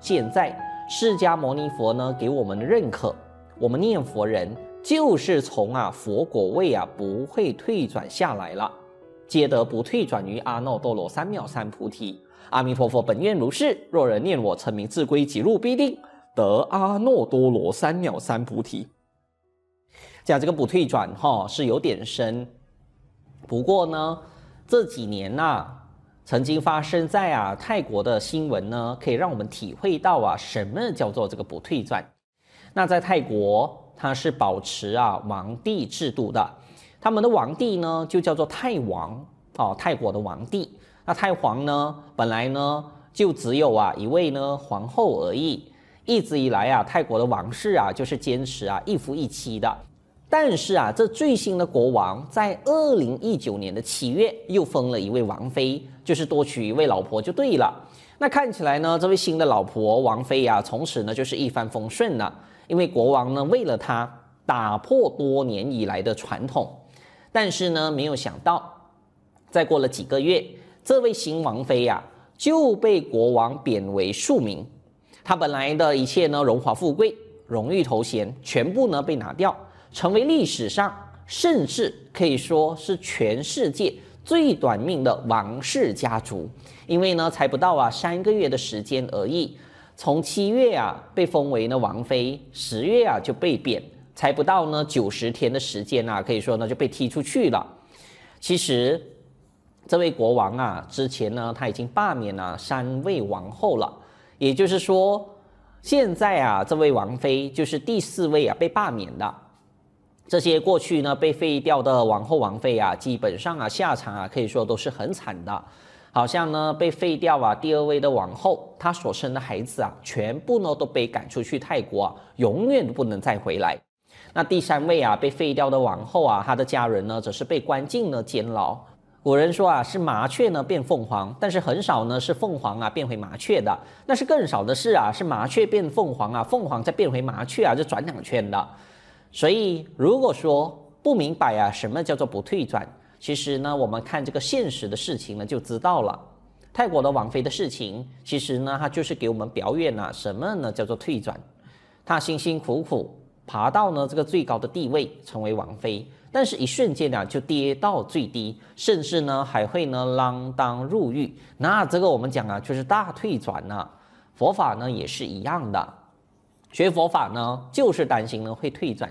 现在释迦牟尼佛呢给我们的认可，我们念佛人就是从啊佛果位啊不会退转下来了，皆得不退转于阿耨多罗三藐三菩提。阿弥陀佛，本愿如是。若人念我，成名自归，即入必定得阿耨多罗三藐三菩提。讲这个不退转哈是有点深，不过呢这几年呐、啊。曾经发生在啊泰国的新闻呢，可以让我们体会到啊什么叫做这个不退转。那在泰国，它是保持啊王帝制度的，他们的王帝呢就叫做泰王哦，泰国的王帝。那泰皇呢，本来呢就只有啊一位呢皇后而已，一直以来啊泰国的王室啊就是坚持啊一夫一妻的。但是啊，这最新的国王在二零一九年的七月又封了一位王妃，就是多娶一位老婆就对了。那看起来呢，这位新的老婆王妃呀、啊，从此呢就是一帆风顺了。因为国王呢为了她打破多年以来的传统，但是呢没有想到，再过了几个月，这位新王妃呀、就被国王贬为庶民，她本来的一切呢荣华富贵、荣誉头衔全部呢被拿掉。成为历史上，甚至可以说是全世界最短命的王室家族，因为呢，才不到啊三个月的时间而已，从七月啊被封为呢王妃，十月啊就被贬，才不到呢九十天的时间啊，可以说呢就被踢出去了。其实，这位国王啊，之前呢他已经罢免了三位王后了，也就是说，现在啊这位王妃就是第四位啊被罢免的。这些过去呢被废掉的王后王妃啊，基本上啊下场啊可以说都是很惨的，好像呢被废掉啊第二位的王后，她所生的孩子啊全部呢都被赶出去泰国，永远不能再回来。那第三位啊被废掉的王后啊，她的家人呢则是被关进了监牢。古人说啊是麻雀呢变凤凰，但是很少呢是凤凰啊变回麻雀的，那是更少的是啊是麻雀变凤凰啊，凤凰再变回麻雀啊，就转两圈的。所以，如果说不明白啊，什么叫做不退转？其实呢，我们看这个现实的事情呢，就知道了。泰国的王妃的事情，其实呢，他就是给我们表演了什么呢？叫做退转。他辛辛苦苦爬到呢这个最高的地位，成为王妃，但是一瞬间呢，就跌到最低，甚至呢还会呢锒铛入狱。那这个我们讲啊，就是大退转呢。佛法呢也是一样的。学佛法呢，就是担心呢会退转，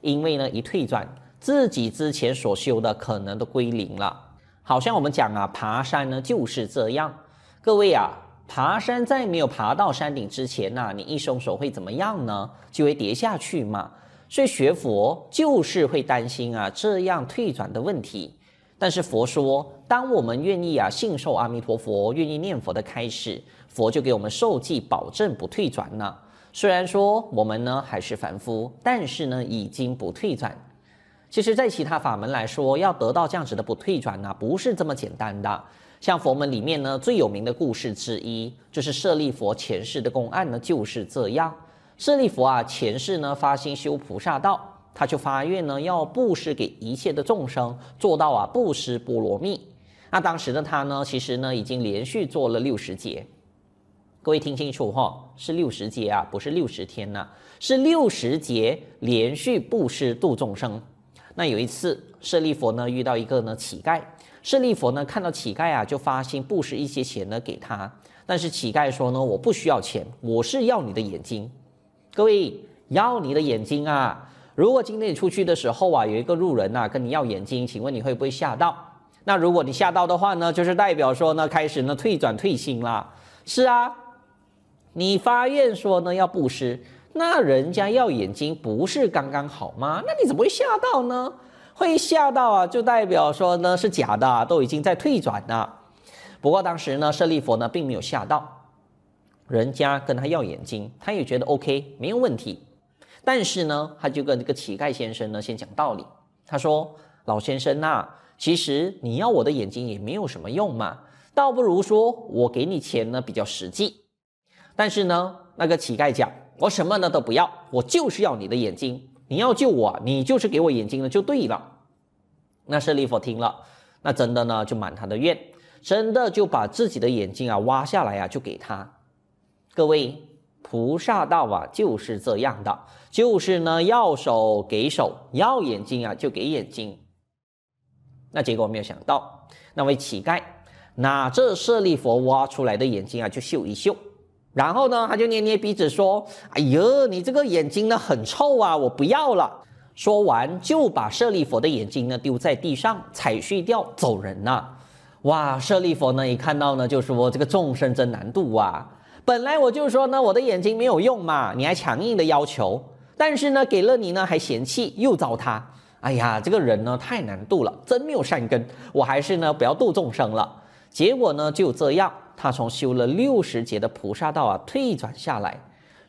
因为呢一退转，自己之前所修的可能都归零了。好像我们讲啊，爬山呢就是这样。各位啊，爬山在没有爬到山顶之前呐、啊，你一松手会怎么样呢？就会跌下去嘛。所以学佛就是会担心啊这样退转的问题。但是佛说，当我们愿意啊信受阿弥陀佛，愿意念佛的开始，佛就给我们受记，保证不退转了。虽然说我们呢还是凡夫，但是呢已经不退转。其实，在其他法门来说，要得到这样子的不退转呢，不是这么简单的。像佛门里面呢最有名的故事之一，就是舍利弗前世的公案呢，就是这样。舍利弗啊，前世呢发心修菩萨道，他就发愿呢要布施给一切的众生，做到啊布施波罗蜜。那当时的他呢，其实呢已经连续做了六十劫。各位听清楚哈，是六十劫啊，不是六十天呐，是六十劫连续布施度众生。那有一次，舍利弗呢遇到一个呢乞丐，舍利弗呢看到乞丐啊，就发心布施一些钱呢给他。但是乞丐说呢，我不需要钱，我是要你的眼睛。各位要你的眼睛啊！如果今天你出去的时候啊，有一个路人呐跟你要眼睛，请问你会不会吓到？那如果你吓到的话呢，就是代表说呢开始呢退转退心啦。是啊。你发愿说呢要布施，那人家要眼睛不是刚刚好吗？那你怎么会吓到呢？会吓到啊，就代表说呢是假的，都已经在退转了。不过当时呢，舍利弗呢并没有吓到，人家跟他要眼睛，他也觉得 OK 没有问题。但是呢，他就跟这个乞丐先生呢先讲道理，他说：“老先生呐，其实你要我的眼睛也没有什么用嘛，倒不如说我给你钱呢比较实际。”但是呢，那个乞丐讲：“我什么呢都不要，我就是要你的眼睛。你要救我，你就是给我眼睛了就对了。”那舍利弗听了，那真的呢就满他的愿，真的就把自己的眼睛啊挖下来啊就给他。各位，菩萨道啊就是这样的，就是呢要手给手，要眼睛啊就给眼睛。那结果没有想到，那位乞丐拿着舍利弗挖出来的眼睛啊就嗅一嗅，然后呢他就捏捏鼻子说：“哎呦，你这个眼睛呢很臭啊，我不要了。”说完就把舍利佛的眼睛呢丢在地上，踩碎掉走人了。哇，舍利佛呢一看到呢就说：“这个众生真难度啊！本来我就说呢我的眼睛没有用嘛，你还强硬的要求，但是呢给了你呢还嫌弃又糟蹋。”哎呀，这个人呢太难度了，真没有善根。我还是呢不要度众生了。结果呢就这样，他从修了六十劫的菩萨道啊退转下来。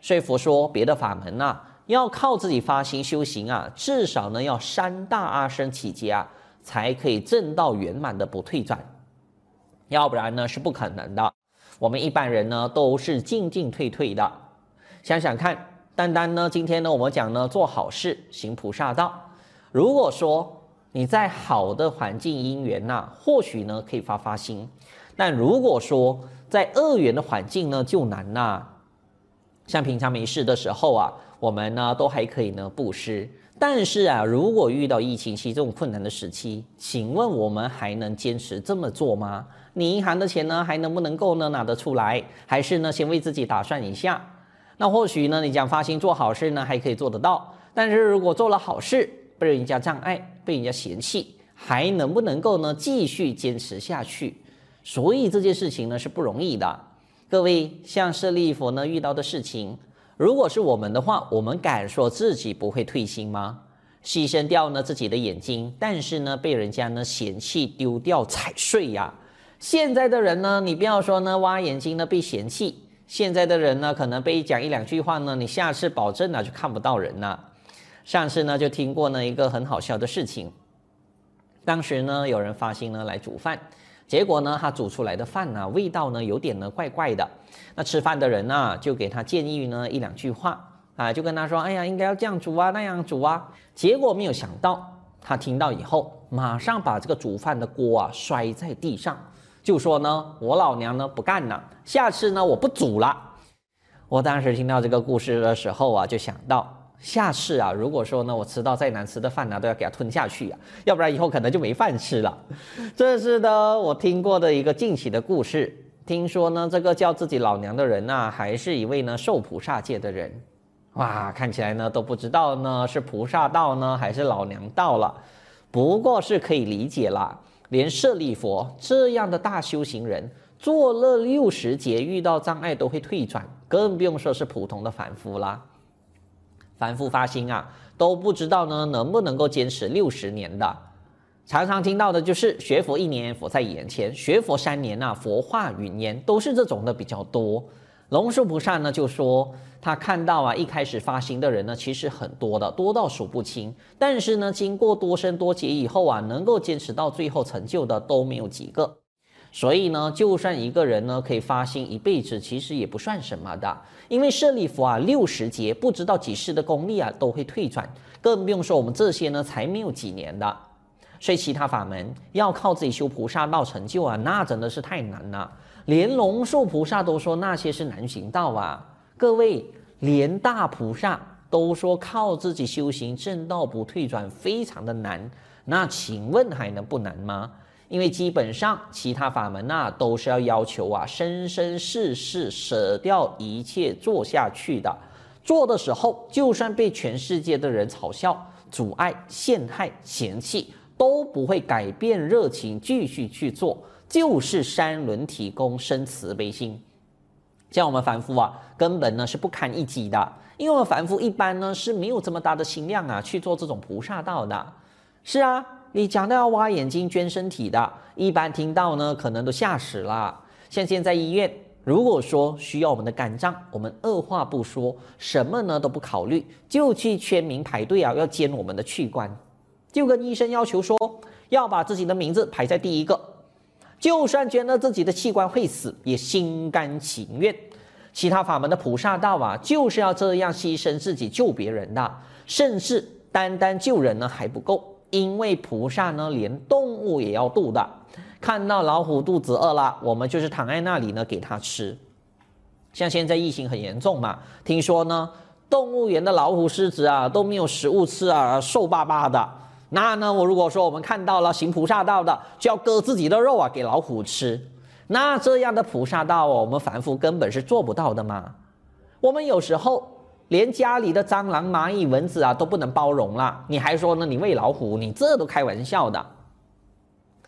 说服说别的法门啊，要靠自己发心修行啊，至少呢要三大阿僧只劫啊，才可以证道圆满的不退转。要不然呢是不可能的。我们一般人呢都是进进退退的。想想看，单单呢今天呢我们讲呢做好事行菩萨道。如果说你在好的环境因缘呐、或许呢可以发发心；但如果说在恶缘的环境呢，就难呐、像平常没事的时候啊，我们呢都还可以呢布施；但是啊，如果遇到疫情期这种困难的时期，请问我们还能坚持这么做吗？你银行的钱呢还能不能够呢拿得出来？还是呢先为自己打算一下？那或许呢你讲发心做好事呢还可以做得到，但是如果做了好事，被人家障碍，被人家嫌弃，还能不能够呢继续坚持下去？所以这件事情呢是不容易的。各位像舍利弗呢遇到的事情，如果是我们的话，我们敢说自己不会退心吗？牺牲掉呢自己的眼睛，但是呢被人家呢嫌弃丢掉踩碎呀。现在的人呢，你不要说呢挖眼睛呢被嫌弃，现在的人呢可能被讲一两句话呢，你下次保证呢就看不到人了。上次呢就听过呢一个很好笑的事情，当时呢有人发心呢来煮饭，结果呢他煮出来的饭呢味道呢有点呢怪怪的，那吃饭的人呢就给他建议呢一两句话啊，就跟他说，哎呀应该要这样煮啊那样煮啊，结果没有想到他听到以后，马上把这个煮饭的锅啊摔在地上，就说呢我老娘呢不干了，下次呢我不煮了。我当时听到这个故事的时候啊，就想到。下次啊，如果说呢，我吃到再难吃的饭呢，都要给它吞下去啊，要不然以后可能就没饭吃了。这是呢，我听过的一个惊奇的故事。听说呢，这个叫自己老娘的人呢，还是一位呢受菩萨戒的人。哇，看起来呢都不知道呢是菩萨道呢还是老娘道了。不过是可以理解啦，连舍利弗这样的大修行人，做了六十劫遇到障碍都会退转，更不用说是普通的凡夫啦。反复发心啊，都不知道呢能不能够坚持六十年的。常常听到的就是学佛一年，佛在眼前；学佛三年啊，佛化云烟，都是这种的比较多。龙树菩萨呢就说，他看到啊，一开始发心的人呢，其实很多的，多到数不清。但是呢，经过多生多劫以后啊，能够坚持到最后成就的都没有几个。所以呢，就算一个人呢可以发心一辈子，其实也不算什么的。因为舍利弗啊，六十劫不知道几世的功力啊，都会退转，更不用说我们这些呢才没有几年的。所以其他法门要靠自己修菩萨道成就啊，那真的是太难了。连龙树菩萨都说那些是难行道啊。各位，连大菩萨都说靠自己修行正道不退转非常的难，那请问还能不难吗？因为基本上其他法门啊，都是要要求啊，生生世世舍掉一切做下去的。做的时候，就算被全世界的人嘲笑、阻碍、陷害、嫌弃，都不会改变热情，继续去做。就是三轮体空生慈悲心。像我们凡夫啊，根本呢是不堪一击的，因为我们凡夫一般呢是没有这么大的心量啊，去做这种菩萨道的。是啊。你讲到要挖眼睛捐身体的，一般听到呢，可能都吓死了。像现在医院，如果说需要我们的肝脏，我们二话不说，什么呢都不考虑，就去签名排队啊，要捐我们的器官，就跟医生要求说，要把自己的名字排在第一个，就算捐了自己的器官会死，也心甘情愿。其他法门的菩萨道啊，就是要这样牺牲自己救别人的，甚至单单救人呢还不够。因为菩萨呢，连动物也要度的。看到老虎肚子饿了，我们就是躺在那里呢，给它吃。像现在疫情很严重嘛，听说呢，动物园的老虎、狮子啊都没有食物吃啊，瘦巴巴的。那呢，我如果说我们看到了行菩萨道的，就要割自己的肉啊给老虎吃，那这样的菩萨道，我们凡夫根本是做不到的嘛。我们有时候连家里的蟑螂、蚂蚁、蚊子啊都不能包容了，你还说呢？你喂老虎，你这都开玩笑的。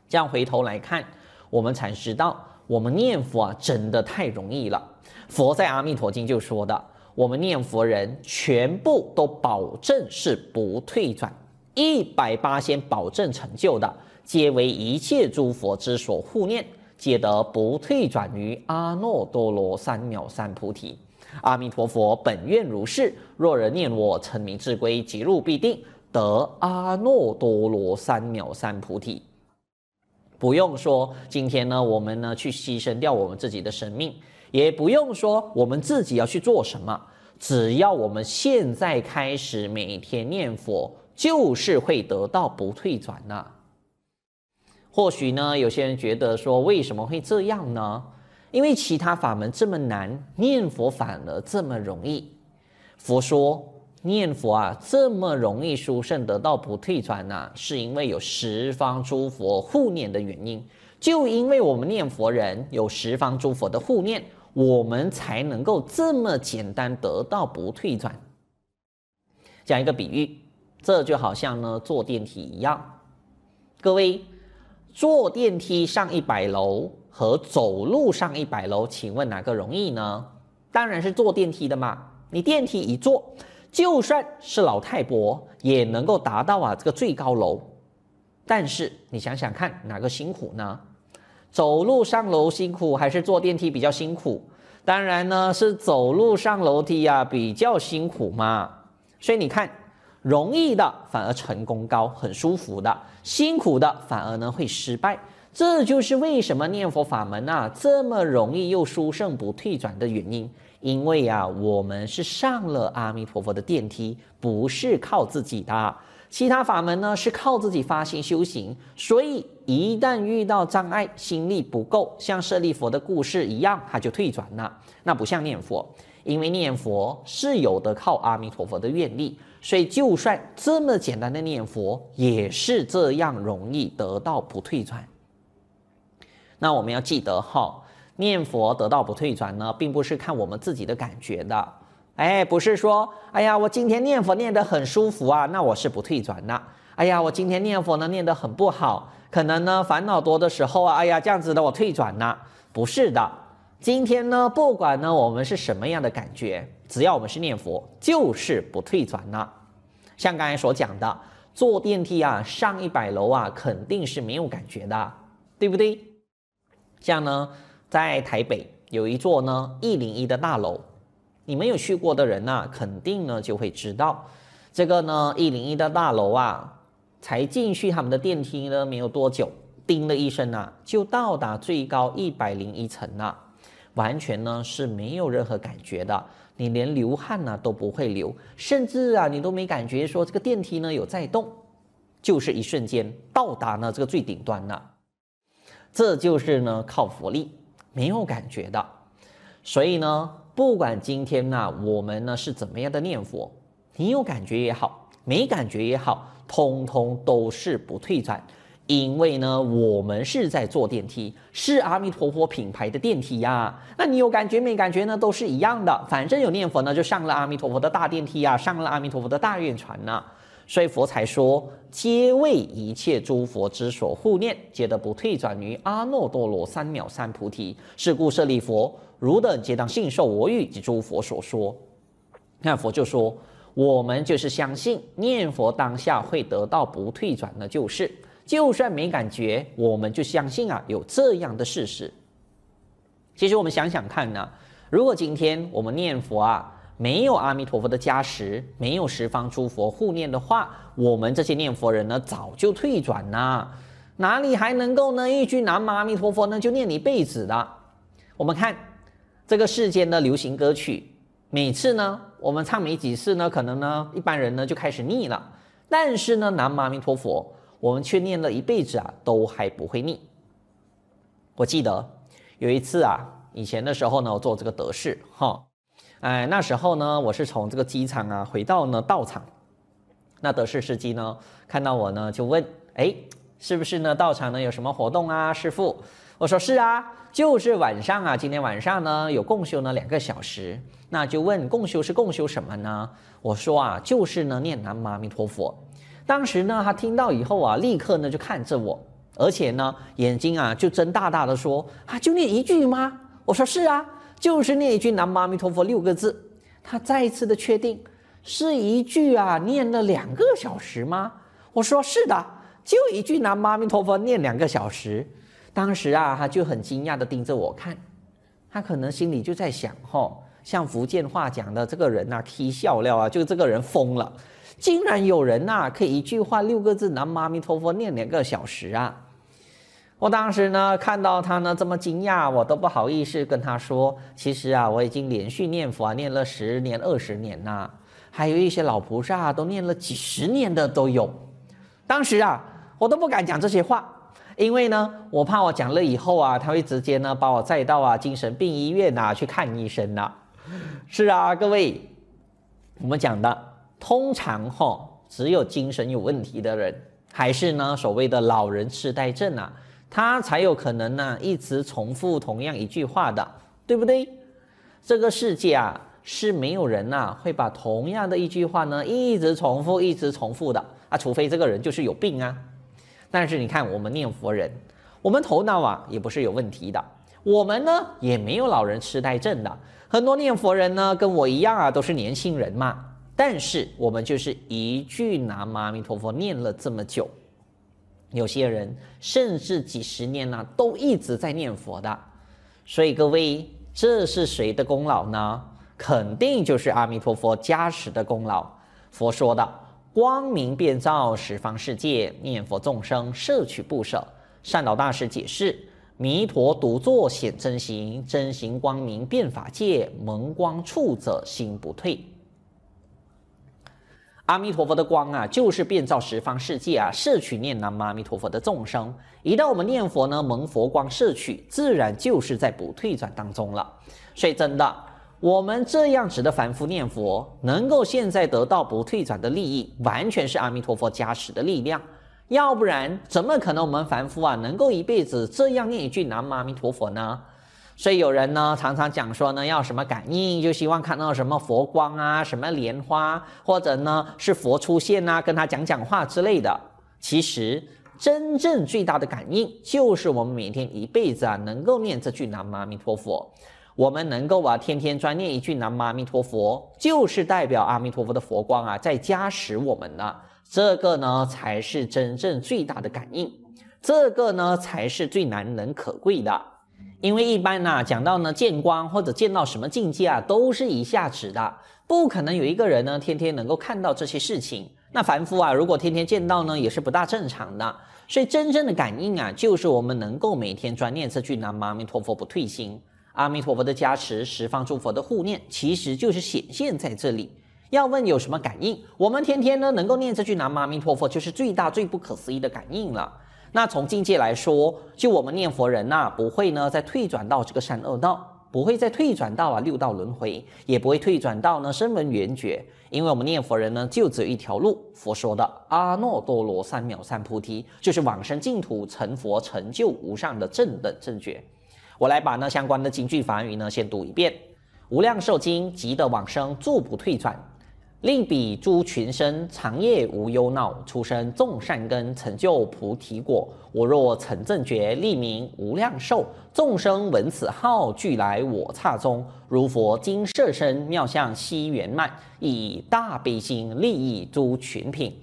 这样回头来看，我们才知道，我们念佛啊，真的太容易了。佛在《阿弥陀经》就说的，我们念佛人全部都保证是不退转，一百八仙保证成就的，皆为一切诸佛之所护念，皆得不退转于阿耨多罗三藐三菩提。阿弥陀佛本愿如是，若人念我称名至归，即入必定得阿耨多罗三藐三菩提。不用说，今天呢，我们呢去牺牲掉我们自己的生命。也不用说我们自己要去做什么，只要我们现在开始每天念佛，就是会得到不退转呐。或许呢，有些人觉得说，为什么会这样呢？因为其他法门这么难，念佛反而这么容易。佛说念佛啊，这么容易殊胜得到不退转呐，是因为有十方诸佛护念的原因。就因为我们念佛人有十方诸佛的护念。我们才能够这么简单得到不退转。讲一个比喻，这就好像呢坐电梯一样。各位，坐电梯上一百楼和走路上一百楼，请问哪个容易呢？当然是坐电梯的嘛。你电梯一坐，就算是老太婆也能够达到啊这个最高楼。但是你想想看，哪个辛苦呢？走路上楼辛苦还是坐电梯比较辛苦？当然呢，是走路上楼梯呀比较辛苦嘛。所以你看，容易的反而成功高，很舒服的；辛苦的反而呢会失败。这就是为什么念佛法门啊这么容易又殊胜不退转的原因。因为呀，我们是上了阿弥陀佛的电梯，不是靠自己的。其他法门呢是靠自己发心修行，所以一旦遇到障碍，心力不够，像舍利弗的故事一样，他就退转了。那不像念佛，因为念佛是有的靠阿弥陀佛的愿力，所以就算这么简单的念佛，也是这样容易得到不退转。那我们要记得哈，念佛得到不退转呢，并不是看我们自己的感觉的。哎，不是说，哎呀，我今天念佛念得很舒服啊，那我是不退转了。哎呀，我今天念佛呢念得很不好，可能呢烦恼多的时候啊，哎呀，这样子的我退转了。不是的，今天呢，不管呢我们是什么样的感觉，只要我们是念佛，就是不退转了。像刚才所讲的，坐电梯啊上一百楼啊，肯定是没有感觉的，对不对？像呢，在台北有一座呢一零一的大楼。你没有去过的人呢，肯定呢就会知道，这个呢一零一的大楼啊，才进去他们的电梯呢没有多久，叮的一声啊，就到达最高一百零一层了，完全呢是没有任何感觉的，你连流汗呢都不会流，甚至啊你都没感觉说这个电梯呢有在动，就是一瞬间到达呢这个最顶端了，这就是呢靠佛力，没有感觉的，所以呢。不管今天呢，我们呢是怎么样的念佛，你有感觉也好，没感觉也好，通通都是不退转，因为呢，我们是在坐电梯，是阿弥陀佛品牌的电梯呀。那你有感觉没感觉呢，都是一样的，反正有念佛呢，就上了阿弥陀佛的大电梯呀，上了阿弥陀佛的大愿船呐。所以佛才说，皆为一切诸佛之所护念，皆得不退转于阿耨多罗三藐三菩提。是故舍利弗。汝等皆当信受我语及诸佛所说。那佛就说：我们就是相信念佛当下会得到不退转的，就是就算没感觉，我们就相信啊有这样的事实。其实我们想想看呢，如果今天我们念佛啊，没有阿弥陀佛的加持，没有十方诸佛护念的话，我们这些念佛人呢早就退转了，哪里还能够呢一句南无阿弥陀佛呢就念一辈子的？我们看。这个世间的流行歌曲，每次呢，我们唱没几次呢，可能呢，一般人呢就开始腻了。但是呢，南无阿弥陀佛，我们却念了一辈子啊，都还不会腻。我记得有一次啊，以前的时候呢，我做这个德事哈，哎，那时候呢，我是从这个机场啊回到呢道场，那德士司机呢看到我呢就问，哎，是不是呢道场呢有什么活动啊，师傅？我说是啊，就是晚上啊，今天晚上呢有共修呢两个小时，那就问共修是共修什么呢？我说啊，就是呢念南无阿弥陀佛。当时呢他听到以后啊，立刻呢就看着我，而且呢眼睛啊就睁大大的说啊，就念一句吗？我说是啊，就是念一句南无阿弥陀佛六个字。他再一次的确定是一句啊，念了两个小时吗？我说是的，就一句南无阿弥陀佛念两个小时。当时啊，他就很惊讶地盯着我看，他可能心里就在想：吼，像福建话讲的这个人呐，起笑料啊，就这个人疯了，竟然有人呐可以一句话六个字南无阿弥陀佛念两个小时啊！我当时呢看到他呢这么惊讶，我都不好意思跟他说，其实啊，我已经连续念佛啊念了十年二十年呐，还有一些老菩萨都念了几十年的都有。当时啊，我都不敢讲这些话。因为呢，我怕我讲了以后啊，他会直接呢把我载到啊精神病医院呐去看医生呐。是啊，各位，我们讲的通常哈，只有精神有问题的人，还是呢所谓的老人痴呆症啊，他才有可能呢一直重复同样一句话的，对不对？这个世界啊是没有人呐会把同样的一句话呢一直重复一直重复的啊，除非这个人就是有病啊。但是你看，我们念佛人，我们头脑啊也不是有问题的，我们呢也没有老人痴呆症的。很多念佛人呢跟我一样啊，都是年轻人嘛。但是我们就是一句南无阿弥陀佛念了这么久，有些人甚至几十年呢、都一直在念佛的。所以各位，这是谁的功劳呢？肯定就是阿弥陀佛加持的功劳。佛说的。光明遍照十方世界，念佛众生摄取不舍。善导大师解释：弥陀独坐显真行，真行光明遍法界，蒙光处者心不退。阿弥陀佛的光啊，就是遍照十方世界啊，摄取念南无阿弥陀佛的众生。一旦我们念佛呢，蒙佛光摄取，自然就是在不退转当中了。所以真的。我们这样子的凡夫念佛，能够现在得到不退转的利益，完全是阿弥陀佛加持的力量。要不然，怎么可能我们凡夫啊，能够一辈子这样念一句南无阿弥陀佛呢？所以有人呢，常常讲说呢，要什么感应，就希望看到什么佛光啊，什么莲花，或者呢是佛出现啊，跟他讲讲话之类的。其实，真正最大的感应，就是我们每天一辈子啊，能够念这句南无阿弥陀佛。我们能够啊，天天专念一句南无阿弥陀佛，就是代表阿弥陀佛的佛光啊，在加持我们呢。这个呢，才是真正最大的感应。这个呢，才是最难能可贵的。因为一般呢，讲到呢见光或者见到什么境界啊，都是一下子的，不可能有一个人呢天天能够看到这些事情。那凡夫啊，如果天天见到呢，也是不大正常的。所以真正的感应啊，就是我们能够每天专念这句南无阿弥陀佛，不退心。阿弥陀佛的加持，十方诸佛的护念，其实就是显现在这里。要问有什么感应，我们天天呢能够念这句南无阿弥陀佛，就是最大最不可思议的感应了。那从境界来说，就我们念佛人呐、不会呢再退转到这个三恶道，不会再退转到啊六道轮回，也不会退转到呢声闻缘觉，因为我们念佛人呢就只有一条路，佛说的阿耨多罗三藐三菩提，就是往生净土成佛成就无上的正等正觉。我来把那相关的经句法语呢先读一遍：无量寿经，即得往生，住不退转，令彼诸群生长夜无忧恼，出生种善根，成就菩提果。我若成正觉，立名无量寿。众生闻此号，俱来我刹中。如佛今设身，妙相悉圆满，以大悲心利益诸群品。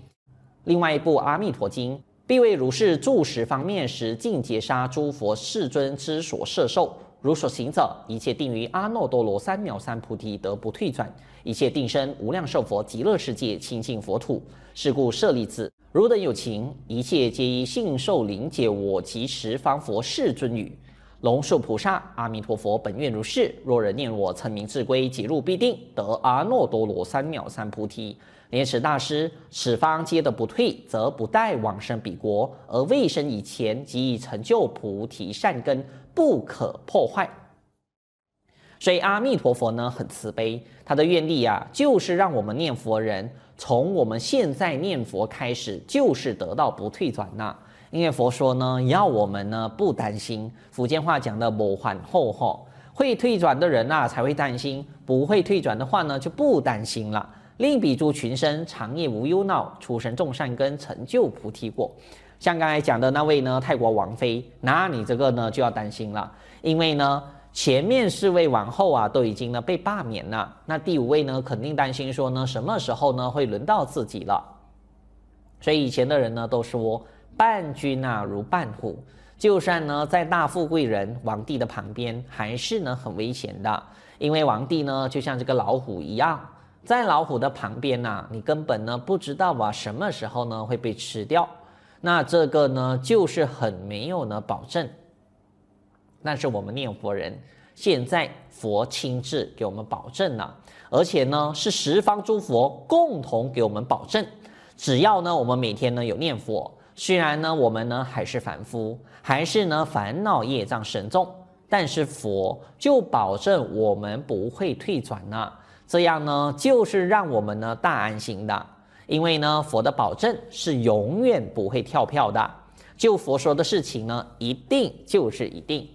另外一部《阿弥陀经》。必为如是住十方面时，尽劫杀诸佛世尊之所摄受。如所行者，一切定于阿耨多罗三藐三菩提，得不退转。一切定生无量寿佛极乐世界清净佛土。是故舍利子，汝等有情，一切皆依信受领解我及十方佛世尊语。龙树菩萨，阿弥陀佛本愿如是。若人念我称名至归，即入必定得阿耨多罗三藐三菩提。莲池大师，此方皆得不退，则不待往生彼国，而未生以前即已成就菩提善根，不可破坏。所以阿弥陀佛呢很慈悲，他的愿力啊就是让我们念佛人从我们现在念佛开始就是得到不退转呐。因为佛说呢要我们呢不担心，福建话讲的无还后后，会退转的人呐、啊、才会担心，不会退转的话呢就不担心了。令彼诸群生长夜无忧恼，出生种善根，成就菩提果。像刚才讲的那位呢，泰国王妃，那你这个呢就要担心了，因为呢前面四位王后啊都已经呢被罢免了，那第五位呢肯定担心说呢什么时候呢会轮到自己了。所以以前的人呢都说伴君啊如伴虎，就算呢在大富贵人皇帝的旁边，还是呢很危险的，因为皇帝呢就像这个老虎一样，在老虎的旁边呐、啊，你根本呢不知道啊什么时候呢会被吃掉。那这个呢，就是很没有呢保证。但是我们念佛人，现在佛亲自给我们保证了，而且呢是十方诸佛共同给我们保证，只要呢我们每天呢有念佛，虽然呢我们呢还是凡夫，还是呢烦恼业障深重，但是佛就保证我们不会退转了，这样呢就是让我们呢大安心的。因为呢，佛的保证是永远不会跳票的。就佛说的事情呢，一定就是一定。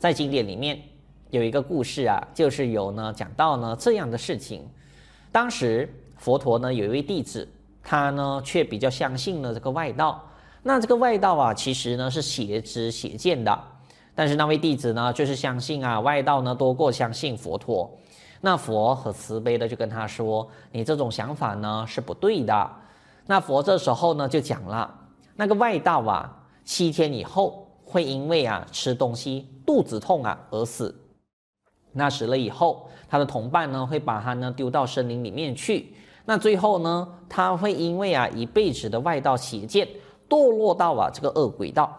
在经典里面有一个故事啊，就是有呢讲到呢这样的事情。当时佛陀呢有一位弟子，他呢却比较相信了这个外道。那这个外道啊，其实呢是邪知邪见的。但是那位弟子呢，就是相信啊外道呢多过相信佛陀。那佛很慈悲的就跟他说：“你这种想法呢是不对的。”那佛这时候呢就讲了：“那个外道啊，七天以后会因为啊吃东西肚子痛啊而死。那死了以后，他的同伴呢会把他呢丢到森林里面去。那最后呢，他会因为啊一辈子的外道邪见，堕落到啊这个恶鬼道。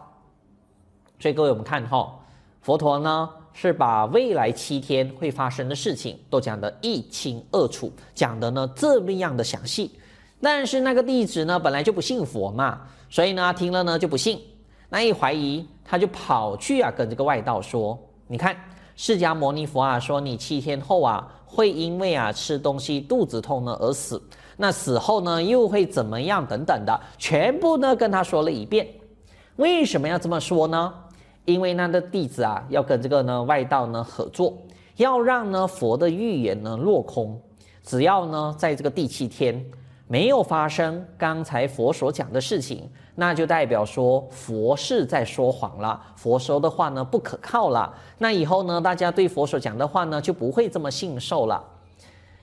所以各位我们看哈，佛陀呢。”是把未来七天会发生的事情都讲得一清二楚，讲得呢这么样的详细。但是那个弟子呢本来就不信佛嘛，所以呢听了呢就不信，那一怀疑他就跑去啊跟这个外道说：“你看释迦牟尼佛啊说你七天后啊会因为啊吃东西肚子痛呢而死，那死后呢又会怎么样等等的，全部呢跟他说了一遍。为什么要这么说呢？”因为那个弟子啊，要跟这个呢外道呢合作，要让呢佛的预言呢落空。只要呢在这个第七天没有发生刚才佛所讲的事情，那就代表说佛是在说谎了，佛说的话呢不可靠了。那以后呢，大家对佛所讲的话呢就不会这么信受了。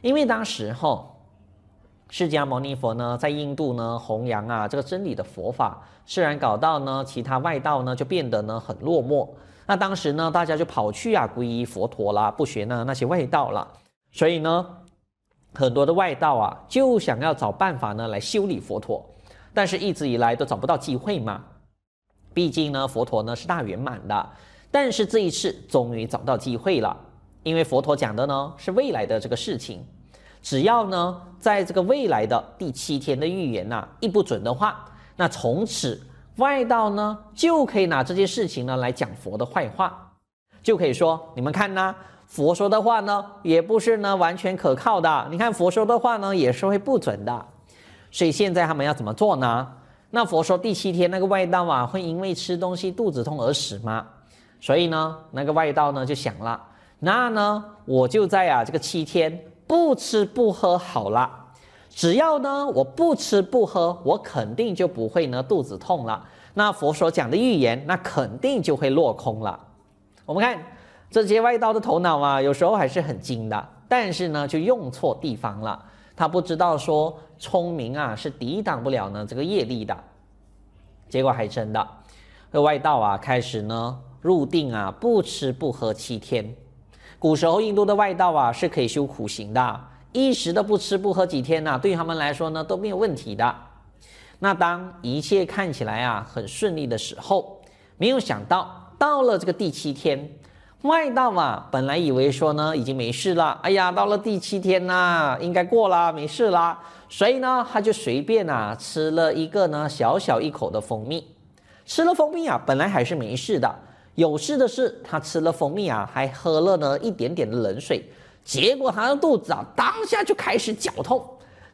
因为当时哈。释迦牟尼佛呢，在印度呢弘扬啊这个真理的佛法，虽然搞到呢其他外道呢就变得呢很落寞。那当时呢大家就跑去啊皈依佛陀啦，不学呢那些外道了。所以呢很多的外道啊就想要找办法呢来修理佛陀，但是一直以来都找不到机会嘛。毕竟呢佛陀呢是大圆满的，但是这一次终于找到机会了，因为佛陀讲的呢是未来的这个事情。只要呢，在这个未来的第七天的预言呐、一不准的话，那从此外道呢就可以拿这件事情呢来讲佛的坏话，就可以说你们看呐，佛说的话呢也不是呢完全可靠的，你看佛说的话呢也是会不准的，所以现在他们要怎么做呢？那佛说第七天那个外道啊会因为吃东西肚子痛而死吗？所以呢那个外道呢就想了，那呢我就在啊这个七天。不吃不喝好了，只要呢我不吃不喝，我肯定就不会呢肚子痛了。那佛所讲的预言，那肯定就会落空了。我们看这些外道的头脑啊，有时候还是很精的，但是呢就用错地方了。他不知道说聪明啊是抵挡不了呢这个业力的，结果还真的，这外道啊开始呢入定啊不吃不喝七天。古时候印度的外道啊是可以修苦行的，一时的不吃不喝几天呐、啊，对他们来说呢都没有问题的。那当一切看起来啊很顺利的时候，没有想到到了这个第七天，外道嘛本来以为说呢已经没事了，哎呀到了第七天呐、应该过了没事啦，所以呢？他就随便啊吃了一个呢小小一口的蜂蜜，吃了蜂蜜啊本来还是没事的。有事的是，他吃了蜂蜜啊，还喝了呢一点点的冷水，结果他的肚子啊，当下就开始绞痛，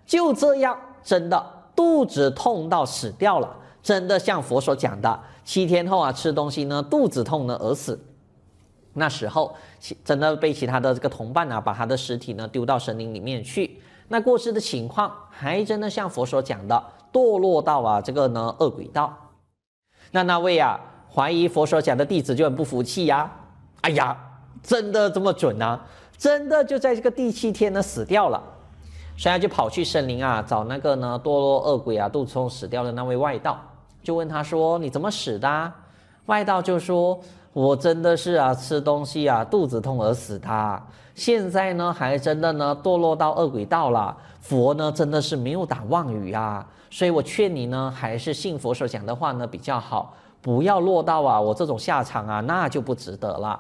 就这样，真的肚子痛到死掉了，真的像佛所讲的，七天后啊，吃东西呢，肚子痛呢而死。那时候，其真的被其他的这个同伴啊，把他的尸体呢丢到森林里面去。那过世的情况，还真的像佛所讲的，堕落到啊这个呢恶鬼道。那那位啊怀疑佛所讲的弟子就很不服气呀，哎呀，真的这么准啊？真的就在这个第七天呢死掉了，所以他就跑去森林啊找那个呢堕落恶鬼啊肚子痛死掉的那位外道，就问他说：“你怎么死的啊？”外道就说。我真的是啊，吃东西啊，肚子痛而死的。现在呢，还真的呢，堕落到恶鬼道了。佛呢，真的是没有打妄语啊，所以我劝你呢，还是信佛所讲的话呢比较好，不要落到啊我这种下场啊，那就不值得了。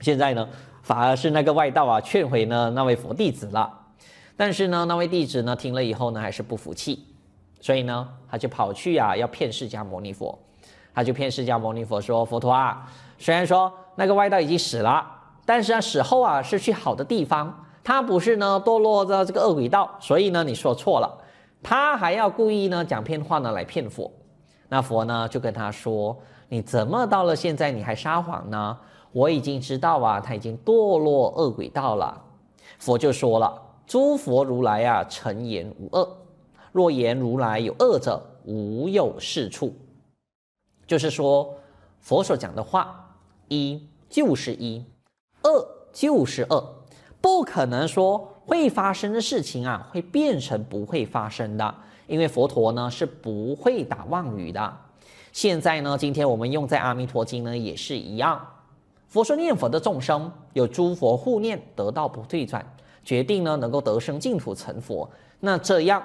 现在呢，反而是那个外道啊劝回呢那位佛弟子了，但是呢，那位弟子呢听了以后呢，还是不服气，所以呢，他就跑去啊要骗释迦牟尼佛。他就骗释迦牟尼佛说：“佛陀啊，虽然说那个外道已经死了，但是他死后啊是去好的地方，他不是呢堕落到这个恶鬼道，所以呢你说错了。他还要故意呢讲骗话呢来骗佛。那佛呢就跟他说：你怎么到了现在你还撒谎呢？我已经知道啊，他已经堕落恶鬼道了。佛就说了：诸佛如来啊，诚言无恶。若言如来有恶者，无有是处。”就是说，佛所讲的话，一就是一，二就是二，不可能说会发生的事情啊，会变成不会发生的，因为佛陀呢是不会打妄语的。现在呢，今天我们用在《阿弥陀经》呢也是一样，佛说念佛的众生有诸佛护念，得道不退转，决定呢能够得生净土成佛。那这样，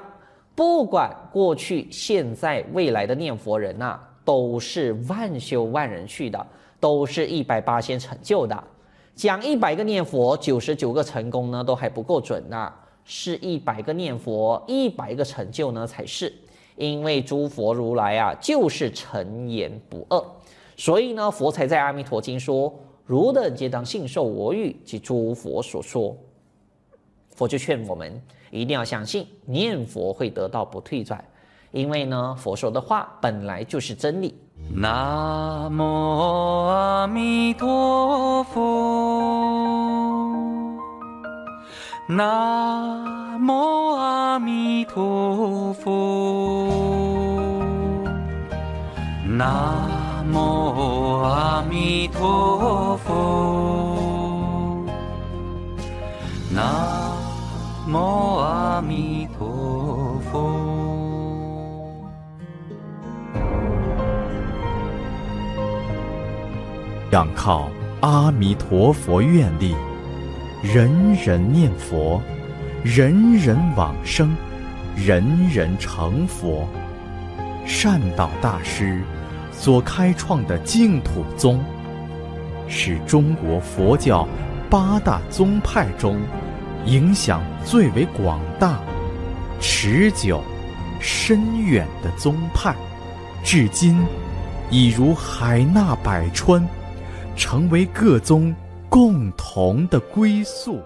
不管过去、现在、未来的念佛人呐、都是万修万人去的，都是一百八仙成就的。讲一百个念佛，九十九个成功呢，都还不够准呢。是一百个念佛，一百个成就呢才是。因为诸佛如来啊，就是诚言不二，所以呢，佛才在《阿弥陀经》说：“汝等皆当信受我语及诸佛所说。”佛就劝我们一定要相信，念佛会得到不退转。因为呢，佛说的话本来就是真理。南无阿弥陀佛，南无阿弥陀佛，南无阿弥陀佛，南无阿弥仰靠阿弥陀佛愿力，人人念佛，人人往生，人人成佛。善导大师所开创的净土宗，是中国佛教八大宗派中影响最为广大、持久、深远的宗派，至今已如海纳百川。成为各宗共同的归宿。